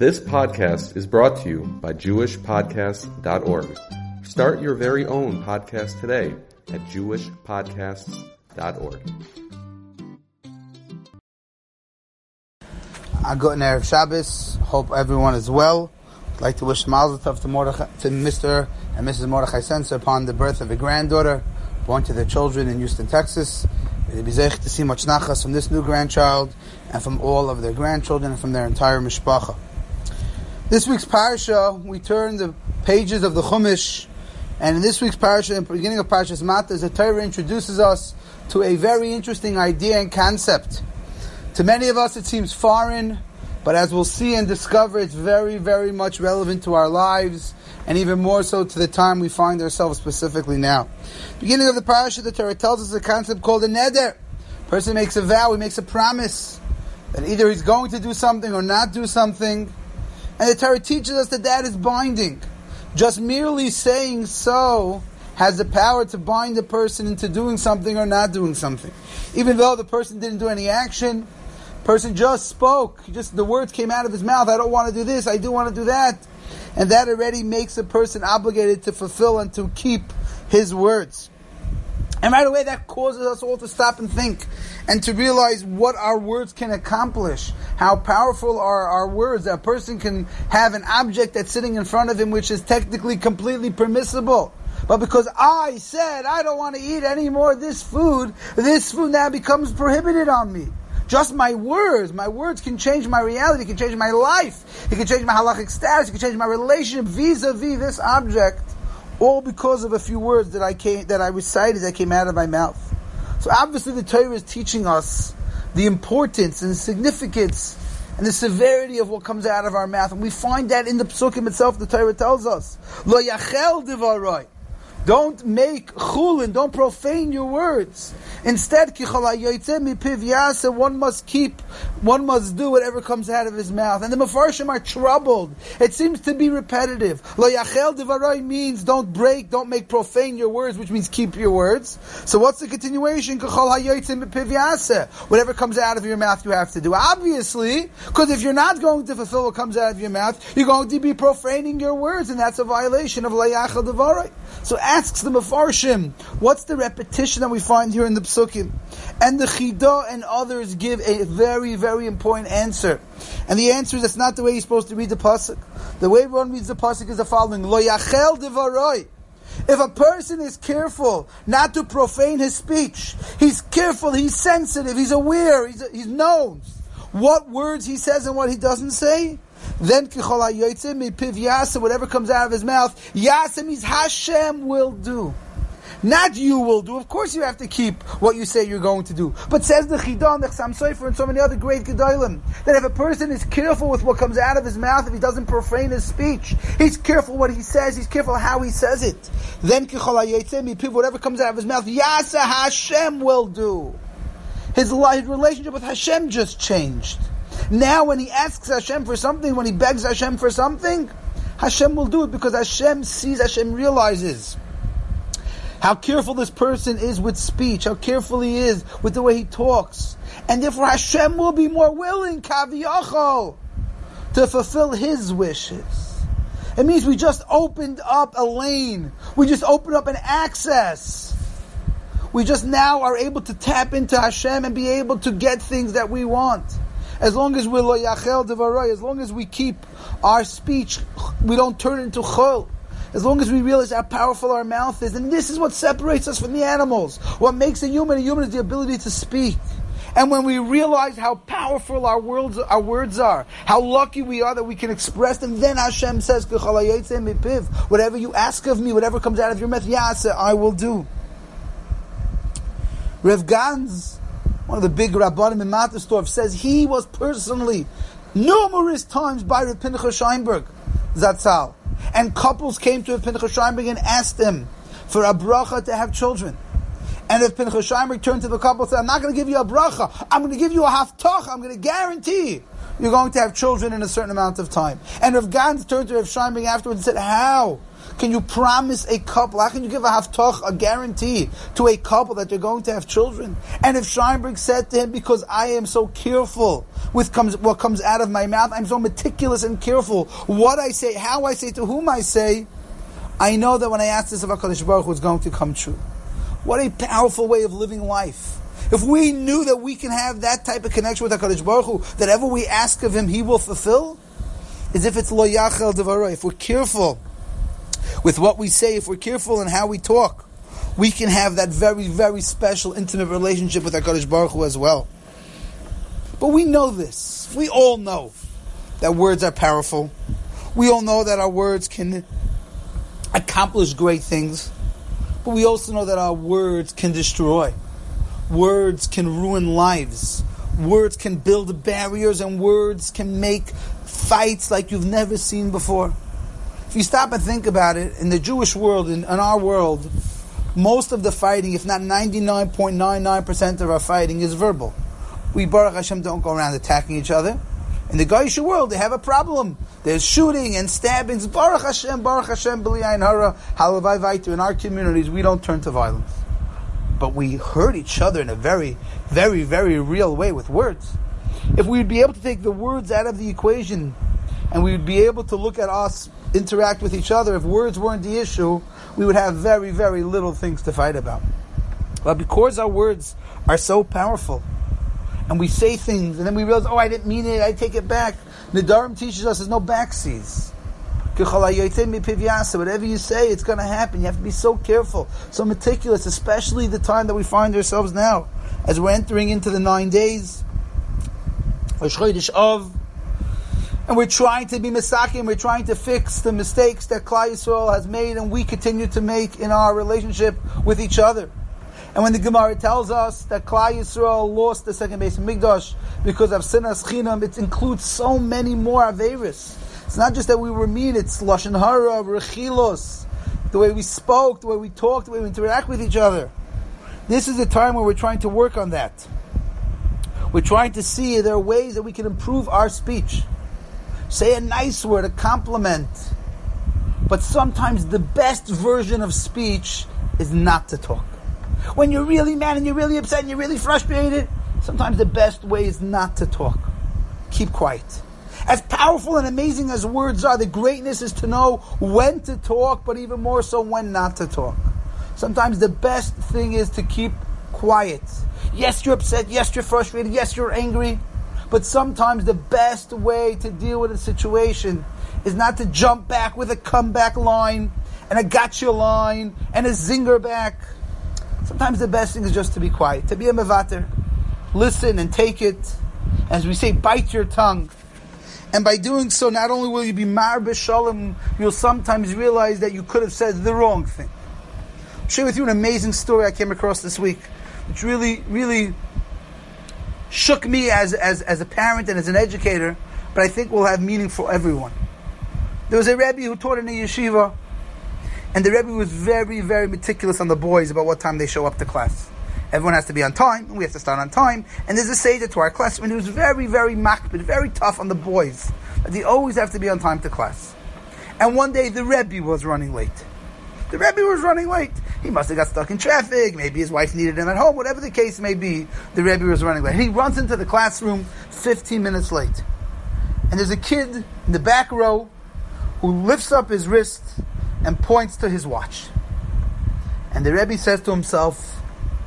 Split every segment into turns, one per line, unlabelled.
This podcast is brought to you by JewishPodcasts.org. Start your very own podcast today at JewishPodcasts.org.
A good Erev Shabbos. Hope everyone is well. I'd like to wish Mazel Tov to, to Mr. and Mrs. Mordechai Senser upon the birth of a granddaughter born to their children in Houston, Texas. May be to see much nachas from this new grandchild and from all of their grandchildren and from their entire mishpacha. This week's parasha, we turn the pages of the Chumash, and in this week's parasha, in the beginning of Parashas Matos, the Torah introduces us to a very interesting idea and concept. To many of us, it seems foreign, but as we'll see and discover, it's very, very much relevant to our lives, and even more so to the time we find ourselves specifically now. Beginning of the parasha, the Torah tells us a concept called a neder. Person makes a vow, he makes a promise that either he's going to do something or not do something. And the Torah teaches us that that is binding. Just merely saying so has the power to bind a person into doing something or not doing something. Even though the person didn't do any action, person just spoke, just the words came out of his mouth, I don't want to do this, I do want to do that. And that already makes a person obligated to fulfill and to keep his words. And right away, that causes us all to stop and think and to realize what our words can accomplish, how powerful are our words. A person can have an object that's sitting in front of him which is technically completely permissible. But because I said I don't want to eat any more this food, this food now becomes prohibited on me. Just my words, my words can change my reality, can change my life, it can change my halachic status, it can change my relationship vis-a-vis this object all because of a few words that I came, that I recited that came out of my mouth. So obviously the Torah is teaching us the importance and the significance and the severity of what comes out of our mouth. And we find that in the psukim itself, the Torah tells us. Don't make chulin, don't profane your words. Instead, one must keep, one must do whatever comes out of his mouth. And the Mefarshim are troubled. It seems to be repetitive. Lo yachel divarai means don't break, don't make profane your words, which means keep your words. So what's the continuation? Devaray. Whatever comes out of your mouth, you have to do. Obviously, because if you're not going to fulfill what comes out of your mouth, you're going to be profaning your words, and that's a violation of lo yachel divarai. So asks the Mefarshim, what's the repetition that we find here in the Psukim? And the Chida and others give a very, very important answer. And the answer is that's not the way you're supposed to read the Pasuk. The way one reads the Pasuk is the following, Lo yachel devaroi. If a person is careful not to profane his speech, he's careful, he's sensitive, he's aware, he's, he's known what words he says and what he doesn't say, then whatever comes out of his mouth, yasem means Hashem will do. Not you will do. Of course you have to keep what you say you're going to do. But says the Chidon, the Chassam Sofer, and so many other great Gedolim, that if a person is careful with what comes out of his mouth, if he doesn't profane his speech, he's careful what he says, he's careful how he says it, then whatever comes out of his mouth, Yasa Hashem will do. His, his relationship with Hashem just changed. Now, when he asks Hashem for something, when he begs Hashem for something, Hashem will do it because Hashem sees, Hashem realizes how careful this person is with speech, how careful he is with the way he talks. And therefore Hashem will be more willing, kaviyachol, to fulfill his wishes. It means we just opened up a lane. We just opened up an access. We just now are able to tap into Hashem and be able to get things that we want. As long as we're lo yachel devaray, as long as we keep our speech, we don't turn into chol. As long as we realize how powerful our mouth is, and this is what separates us from the animals. What makes a human a human is the ability to speak. And when we realize how powerful our words, our words are, how lucky we are that we can express them, then Hashem says, whatever you ask of me, whatever comes out of your mouth, I will do. Rev Gans one of the big rabbanim in Mattersdorf, says he was personally numerous times by Rav Pinchas Scheinberg, Zatzal. And couples came to Rav Pinchas Scheinberg and asked him for a bracha to have children. And if Pinchas Scheinberg turned to the couple and said, I'm not going to give you a bracha, I'm going to give you a haftach, I'm going to guarantee you're going to have children in a certain amount of time. And Rav Gans turned to Rav Scheinberg afterwards and said, how Can you promise a couple? How can you give a haftach, a guarantee to a couple that they're going to have children? And if Scheinberg said to him, because I am so careful with comes, what comes out of my mouth, I'm so meticulous and careful what I say, how I say, to whom I say, I know that when I ask this of HaKadosh Baruch Hu, it's going to come true. What a powerful way of living life. If we knew that we can have that type of connection with HaKadosh Baruch Hu, that ever we ask of Him, He will fulfill, as if it's lo yachel devaroi. If we're careful with what we say, if we're careful in how we talk, we can have that very, very special, intimate relationship with our HaKadosh Baruch Hu as well. But we know this. We all know that words are powerful. We all know that our words can accomplish great things. But we also know that our words can destroy. Words can ruin lives. Words can build barriers and words can make fights like you've never seen before. If you stop and think about it, in the Jewish world, in, in our world, most of the fighting, if not 99.99% of our fighting, is verbal. We, Baruch Hashem, don't go around attacking each other. In the Goyish world, they have a problem. There's shooting and stabbings. Baruch Hashem, Baruch Hashem, B'liyayin Hara, Halavai Vaitu. In our communities, we don't turn to violence but we hurt each other in a very, very, very real way with words. If we would be able to take the words out of the equation and we would be able to look at us interact with each other, if words weren't the issue, we would have very, very little things to fight about. But because our words are so powerful, and we say things, and then we realize, oh, I didn't mean it, I take it back. Nidarim teaches us there's no backseas. Whatever you say, it's going to happen. You have to be so careful, so meticulous, especially the time that we find ourselves now, as we're entering into the nine days of, and we're trying to be misakim, we're trying to fix the mistakes that Klal Yisrael has made, and we continue to make in our relationship with each other. And when the Gemara tells us that Klal Yisrael lost the second base of Migdash because of sinas chinam, it includes so many more averis. It's not just that we were mean, it's lashon hara, rechilos, the way we spoke, the way we talked, the way we interact with each other. This is a time where we're trying to work on that. We're trying to see there are ways that we can improve our speech. Say a nice word, a compliment. But sometimes the best version of speech is not to talk. When you're really mad and you're really upset and you're really frustrated, sometimes the best way is not to talk. Keep quiet. As powerful and amazing as words are, the greatness is to know when to talk, but even more so when not to talk. Sometimes the best thing is to keep quiet. Yes, you're upset. Yes, you're frustrated. Yes, you're angry. But sometimes the best way to deal with a situation is not to jump back with a comeback line and a gotcha line and a zinger back. Sometimes the best thing is just to be quiet, to be a mevater. Listen and take it. As we say, bite your tongue. And by doing so, not only will you be mar b'shalom, you'll sometimes realize that you could have said the wrong thing. I'll share with you an amazing story I came across this week, which really, really shook me as, as, as a parent and as an educator, but I think will have meaning for everyone. There was a Rebbe who taught in a yeshiva, and the Rebbe was very, very meticulous on the boys about what time they show up to class. Everyone has to be on time, and we have to start on time. And there's a seder to our class, and it was very, very makbid, very tough on the boys. That they always have to be on time to class. And one day the Rebbe was running late. The Rebbe was running late. He must have got stuck in traffic. Maybe his wife needed him at home. Whatever the case may be, the Rebbe was running late. He runs into the classroom 15 minutes late. And there's a kid in the back row who lifts up his wrist and points to his watch. And the Rebbe says to himself,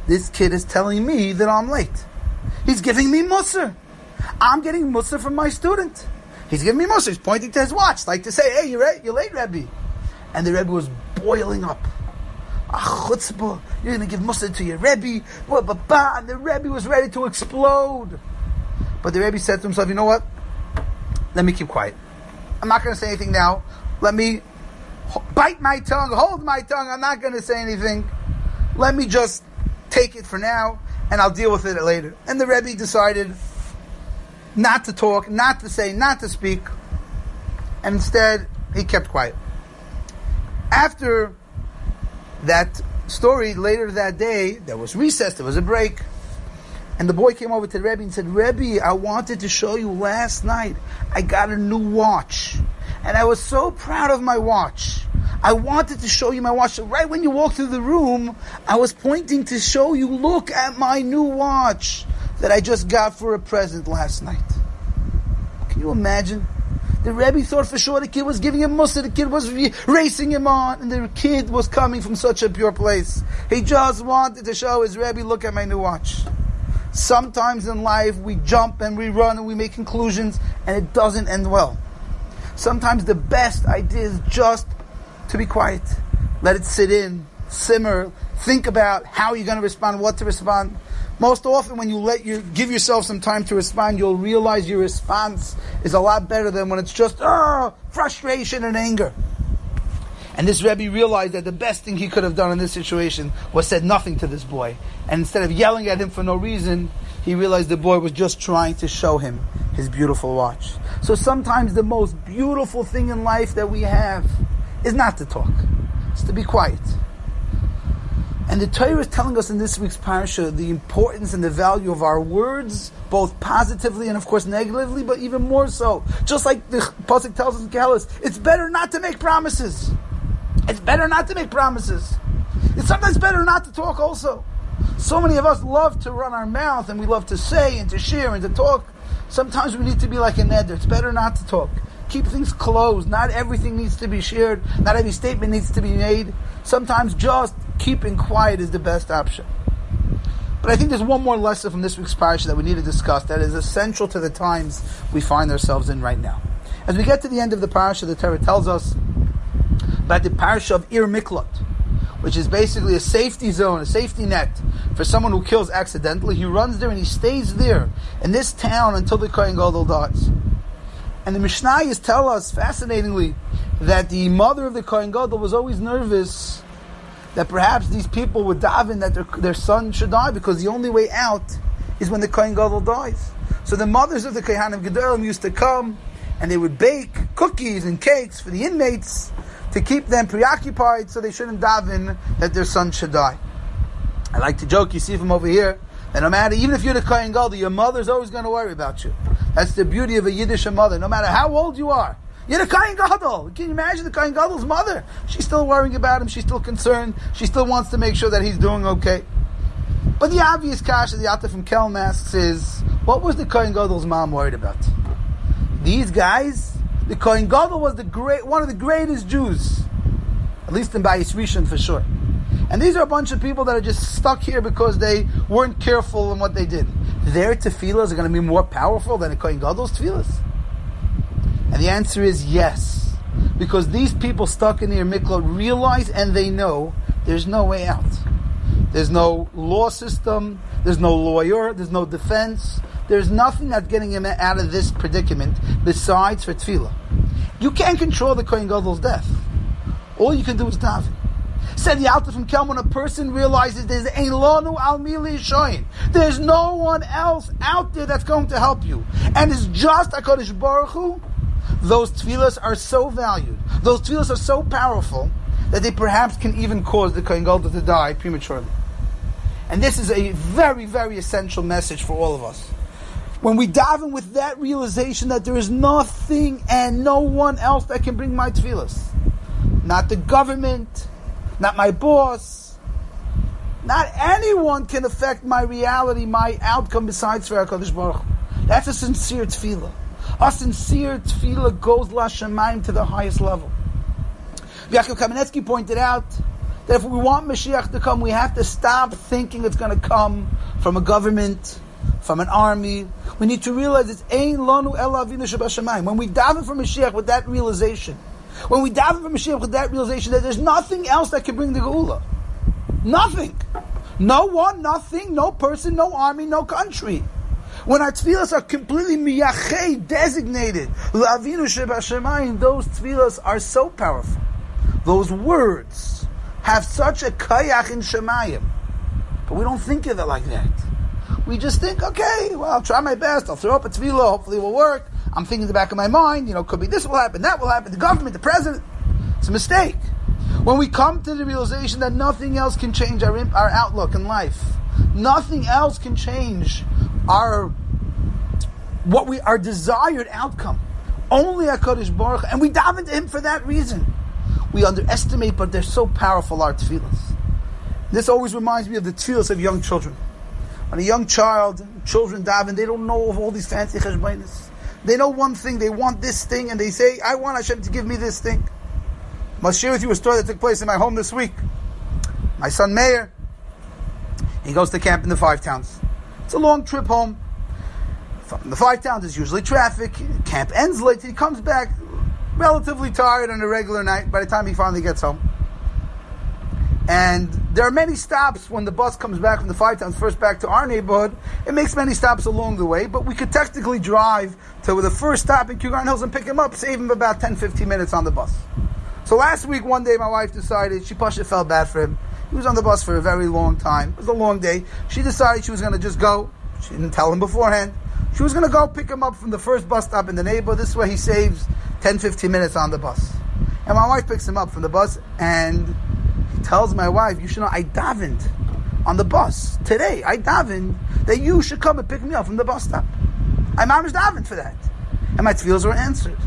this kid is telling me that I'm late. He's giving me mussar. I'm getting mussar from my student. He's giving me mussar. He's pointing to his watch, like to say, "Hey, you're late. You're late, Rebbe." And the Rebbe was boiling up. A chutzpah, you're going to give mussar to your Rebbe. And the Rebbe was ready to explode. But the Rebbe said to himself, "You know what? Let me keep quiet. I'm not going to say anything now. Let me bite my tongue, hold my tongue. I'm not going to say anything. Let me just take it for now, and I'll deal with it later. And the Rebbe decided not to talk, not to say, not to speak, and instead he kept quiet. After that story, later that day, there was recess, there was a break, and the boy came over to the Rebbe and said, Rebbe, I wanted to show you last night, I got a new watch, and I was so proud of my watch. I wanted to show you my watch. Right when you walked through the room, I was pointing to show you, look at my new watch that I just got for a present last night. Can you imagine? The Rebbe thought for sure the kid was giving him mussar, the kid was re- racing him on, and the kid was coming from such a pure place. He just wanted to show his Rebbe, look at my new watch. Sometimes in life we jump and we run and we make conclusions and it doesn't end well. Sometimes the best idea is just to be quiet. Let it sit in, simmer, think about how you're going to respond, what to respond. Most often when you let you give yourself some time to respond, you'll realize your response is a lot better than when it's just oh, frustration and anger. And this Rebbe realized that the best thing he could have done in this situation was said nothing to this boy. And instead of yelling at him for no reason, he realized the boy was just trying to show him his beautiful watch. So sometimes the most beautiful thing in life that we have is not to talk. It's to be quiet. And the Torah is telling us in this week's parasha the importance and the value of our words, both positively and of course negatively, but even more so. Just like the pasuk tells us in Koheles, it's better not to make promises. It's better not to make promises. It's sometimes better not to talk also. So many of us love to run our mouth and we love to say and to share and to talk. Sometimes we need to be like an neder. It's better not to talk. Keep things closed. Not everything needs to be shared. Not every statement needs to be made. Sometimes just keeping quiet is the best option. But I think there's one more lesson from this week's parasha that we need to discuss that is essential to the times we find ourselves in right now. As we get to the end of the parasha, the Torah tells us about the parasha of Ir Miklat, which is basically a safety zone, a safety net for someone who kills accidentally. He runs there and he stays there in this town until the Kohen Gadol dies. And the Mishnayos tell us, fascinatingly, that the mother of the Kohen Gadol was always nervous that perhaps these people would daven that their, their son should die because the only way out is when the Kohen Gadol dies. So the mothers of the Kohanim Gedolim used to come and they would bake cookies and cakes for the inmates to keep them preoccupied so they shouldn't daven that their son should die. I like to joke, you see from over here, that no matter, even if you're the Kohen Gadol, your mother's always going to worry about you. That's the beauty of a Yiddish mother. No matter how old you are, you're the Kohen Gadol. Can you imagine the Kohen Gadol's mother? She's still worrying about him. She's still concerned. She still wants to make sure that he's doing okay. But the obvious kasha the Alta from Kelm asks is, what was the Kohen Gadol's mom worried about? These guys, the Kohen Gadol was the great, one of the greatest Jews, at least in Bayis Rishon for sure. And these are a bunch of people that are just stuck here because they weren't careful in what they did. Their tefillahs are going to be more powerful than the Kohen Gadol's tefillahs? And the answer is yes. Because these people stuck in the Miklat realize and they know there's no way out. There's no law system, there's no lawyer, there's no defense, there's nothing that's getting him out of this predicament besides for tefillah. You can't control the Kohen Gadol's death. All you can do is daven. Said the Alta from Kelm, when a person realizes there's ein lonu al shoyin, there's no one else out there that's going to help you, and it's just Hakadosh Baruch Hu. Those tefillahs are so valued. Those tefillahs are so powerful that they perhaps can even cause the Kohen Gadol to die prematurely. And this is a very, very essential message for all of us. When we daven with that realization that there is nothing and no one else that can bring my tefillahs, not the government, not my boss, not anyone can affect my reality, my outcome besides for HaKadosh Baruch That's a sincere tefillah. A sincere tefillah goes Lashamayim to the highest level. Yaakov Kamenetsky pointed out that if we want Mashiach to come, we have to stop thinking it's going to come from a government, from an army. We need to realize it's Ein Lanu Ela Avinu. When we daven for Mashiach with that realization, when we daven for Mashiach with that realization that there's nothing else that can bring the Geula. Nothing. No one, nothing, no person, no army, no country. When our tefillas are completely miyachei, designated, la'avinu shebashemayim, those tefillas are so powerful. Those words have such a kayach in shemayim. But we don't think of it like that. We just think, okay, well, I'll try my best, I'll throw up a tefillah, hopefully it will work. I'm thinking in the back of my mind, you know, could be this will happen, that will happen, the government, the president. It's a mistake. When we come to the realization that nothing else can change our, our outlook in life, nothing else can change our what we our desired outcome. Only Hakadosh Baruch, and we dive into Him for that reason. we underestimate, but they're so powerful, our tefillas. This always reminds me of the tefillas of young children. When a young child, children daven, they don't know of all these fancy cheshbainis. They know one thing, they want this thing, and they say, I want Hashem to give me this thing. I must share with you a story that took place in my home this week. My son Meir, he goes to camp in the Five Towns. It's a long trip home. From the Five Towns, there's usually traffic. Camp ends late. He comes back relatively tired on a regular night by the time he finally gets home. And there are many stops when the bus comes back from the Five Towns first back to our neighborhood. It makes many stops along the way, but we could technically drive to the first stop in Kew Garden Hills and pick him up, save him about 10, 15 minutes on the bus. So last week, one day, my wife decided she pushed it felt bad for him. He was on the bus for a very long time. It was a long day. She decided she was going to just go. She didn't tell him beforehand. She was going to go pick him up from the first bus stop in the neighborhood. This way he saves 10, 15 minutes on the bus. And my wife picks him up from the bus and he tells my wife, you should know, I davened on the bus today. I davened that you should come and pick me up from the bus stop. I mamish davened for that. And my tefillahs were answered.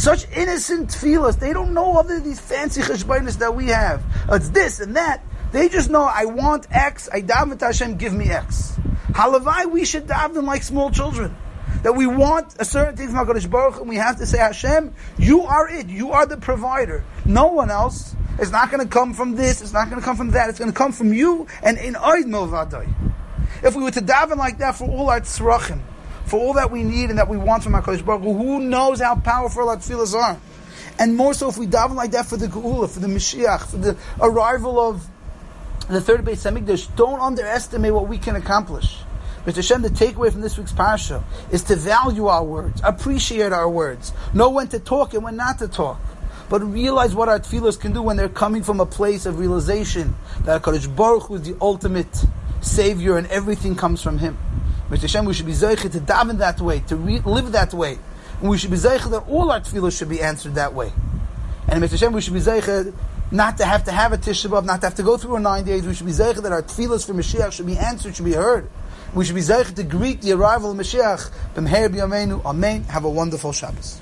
Such innocent tefillahs, they don't know other these fancy cheshbainis that we have. It's this and that. They just know, I want X, I daven to Hashem, give me X. Halavai, we should daven like small children. That we want a certain thing from HaKadosh Baruch and we have to say, Hashem, you are it. You are the provider. No one else. It's not going to come from this. It's not going to come from that. It's going to come from you and in Oid Milvadai. If we were to daven like that for all our tzrachim, for all that we need and that we want from HaKadosh Baruch Hu, who knows how powerful our tefillahs are? And more so if we daven like that for the Geula, for the Mashiach, for the arrival of the third Beis Hamikdash, don't underestimate what we can accomplish. Mr. Hashem, the takeaway from this week's parsha is to value our words, appreciate our words, know when to talk and when not to talk. But realize what our tefillahs can do when they're coming from a place of realization that HaKadosh Baruch Hu is the ultimate Savior and everything comes from Him. Mr. Hashem, we should be zeicha to daven that way, to re- live that way. And we should be zeicha that all our tefillahs should be answered that way. And Mr. Hashem, we should be zeicha not to have to have a Tisha B'Av, not to have to go through a nine days. We should be zeicha that our tefillahs for Mashiach should be answered, should be heard. We should be zeichet to greet the arrival of Mashiach. B'mher b'yameinu. Amen. Have a wonderful Shabbos.